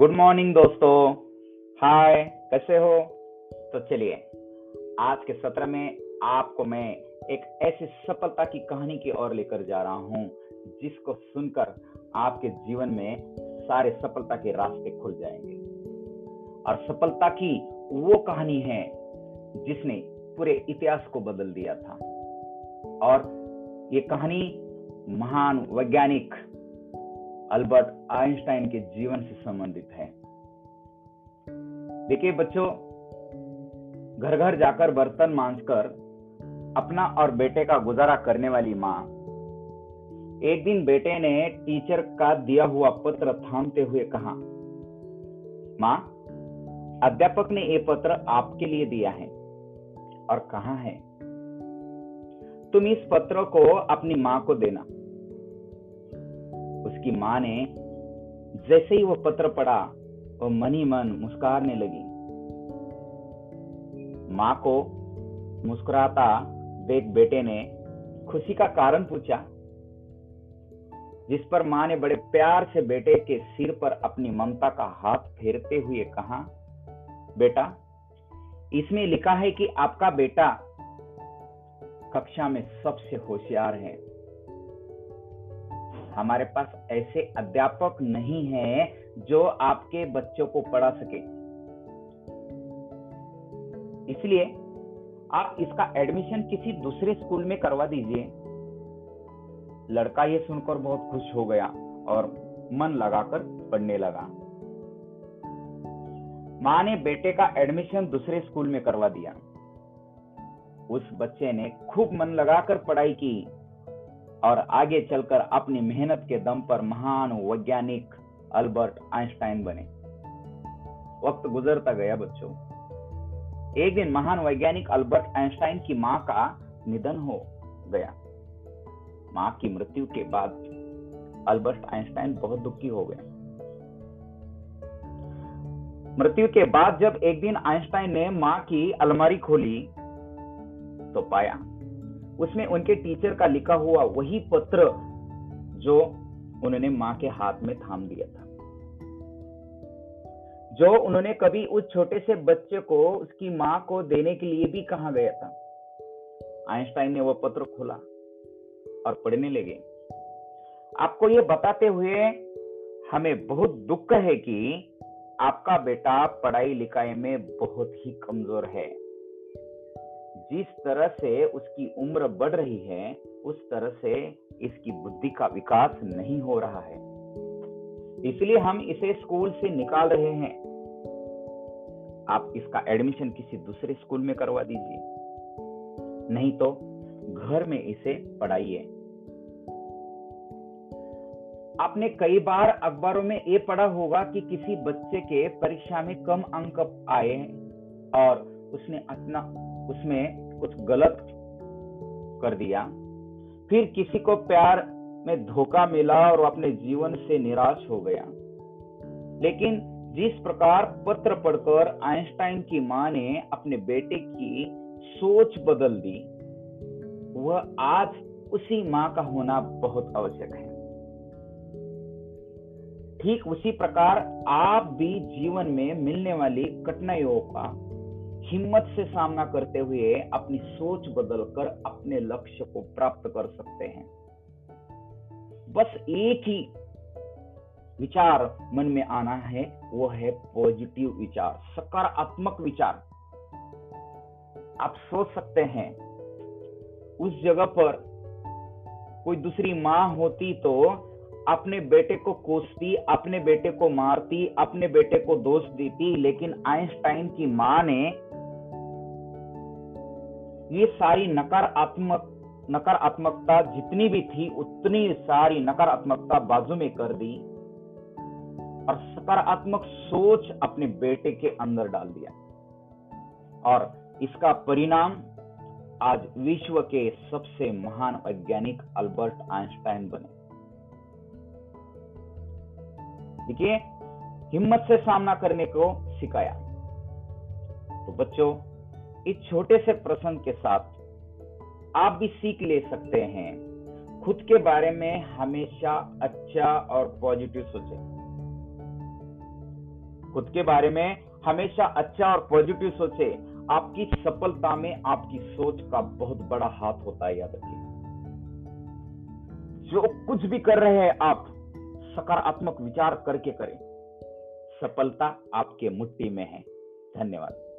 Good morning दोस्तों। हाय कैसे हो? तो चलिए, आज के सत्र में आपको मैं एक ऐसी सफलता की कहानी की ओर लेकर जा रहा हूँ, जिसको सुनकर आपके जीवन में सारे सफलता के रास्ते खुल जाएँगे। और सफलता की वो कहानी है, जिसने पूरे इतिहास को बदल दिया था। और ये कहानी महान वैज्ञानिक अल्बर्ट आइंस्टाइन के जीवन से संबंधित है। देखिए बच्चों घर घर जाकर बर्तन मांझकर अपना और बेटे का गुजारा करने वाली माँ, एक दिन बेटे ने टीचर का दिया हुआ पत्र थामते हुए कहा, माँ, अध्यापक ने ये पत्र आपके लिए दिया है और कहा है, तुम इस पत्र को अपनी माँ को देना। उसकी माँ ने जैसे ही वो पत्र पढ़ा, वो मन मन मुस्कुराने लगी। माँ को मुस्कुराता देख बेटे ने खुशी का कारण पूछा, जिस पर माँ ने बड़े प्यार से बेटे के सिर पर अपनी ममता का हाथ फेरते हुए कहा, बेटा, इसमें लिखा है कि आपका बेटा कक्षा में सबसे होशियार है। हमारे पास ऐसे अध्यापक नहीं है जो आपके बच्चों को पढ़ा सके। इसलिए आप इसका एडमिशन किसी दूसरे स्कूल में करवा दीजिए। लड़का ये सुनकर बहुत खुश हो गया और मन लगाकर पढ़ने लगा। माँ ने बेटे का एडमिशन दूसरे स्कूल में करवा दिया। उस बच्चे ने खूब मन लगाकर पढ़ाई की। और आगे चलकर अपनी मेहनत के दम पर महान वैज्ञानिक अल्बर्ट आइंस्टाइन बने। वक्त गुजरता गया बच्चों। एक दिन महान वैज्ञानिक अल्बर्ट आइंस्टाइन की माँ का निधन हो गया। माँ की मृत्यु के बाद अल्बर्ट आइंस्टाइन बहुत दुखी हो गए। मृत्यु के बाद जब एक दिन आइंस्टाइन ने माँ की अलमारी खोली तो पाया उसमें उनके टीचर का लिखा हुआ वही पत्र जो उन्होंने माँ के हाथ में थाम दिया था। जो उन्होंने कभी उस छोटे से बच्चे को उसकी माँ को देने के लिए भी कहा गया था। आइंस्टाइन ने वह पत्र खोला और पढ़ने लगे। आपको यह बताते हुए हमें बहुत दुख है कि आपका बेटा पढ़ाई लिखाई में बहुत ही कमज़ोर है। जिस तरह से उसकी उम्र बढ़ रही है, उस तरह से इसकी बुद्धि का विकास नहीं हो रहा है। इसलिए हम इसे स्कूल से निकाल रहे हैं। आप इसका एडमिशन किसी दूसरे स्कूल में करवा दीजिए। नहीं तो घर में इसे पढ़ाइए। आपने कई बार अखबारों में ये पढ़ा होगा कि किसी बच्चे के परीक्षा में कम अंक आए और उसने अपना उसमें कुछ गलत कर दिया। फिर किसी को प्यार में धोखा मिला और अपने जीवन से निराश हो गया। लेकिन जिस प्रकार पत्र पढ़कर आइंस्टाइन की माँ ने अपने बेटे की सोच बदल दी, वह आज उसी माँ का होना बहुत आवश्यक है। ठीक उसी प्रकार आप भी जीवन में मिलने वाली कठिनाइयों का हिम्मत से सामना करते हुए अपनी सोच बदलकर अपने लक्ष्य को प्राप्त कर सकते हैं। बस एक ही विचार मन में आना है, वो है पॉजिटिव विचार, सकारात्मक विचार। आप सोच सकते हैं, उस जगह पर कोई दूसरी माँ होती तो अपने बेटे को कोसती, अपने बेटे को मारती, अपने बेटे को दोष देती, लेकिन आइंस्टाइन की माँ ने ये सारी नकारात्मक नकारात्मकता जितनी भी थी, उतनी सारी नकारात्मकता बाजू में कर दी और सकारात्मक सोच अपने बेटे के अंदर डाल दिया। और इसका परिणाम आज विश्व के सबसे महान वैज्ञानिक अल्बर्ट आइंस्टाइन बने। देखिए, हिम्मत से सामना करने को सिखाया। तो बच्चों इस छोटे से प्रसंग के साथ आप भी सीख ले सकते हैं। खुद के बारे में हमेशा अच्छा और पॉजिटिव सोचें। खुद के बारे में हमेशा अच्छा और पॉजिटिव सोचे, आपकी सफलता में आपकी सोच का बहुत बड़ा हाथ होता है, याद रखिए। जो कुछ भी कर रहे हैं आप, सकारात्मक विचार करके करें। सफलता आपके मुट्ठी में है। धन्यवाद।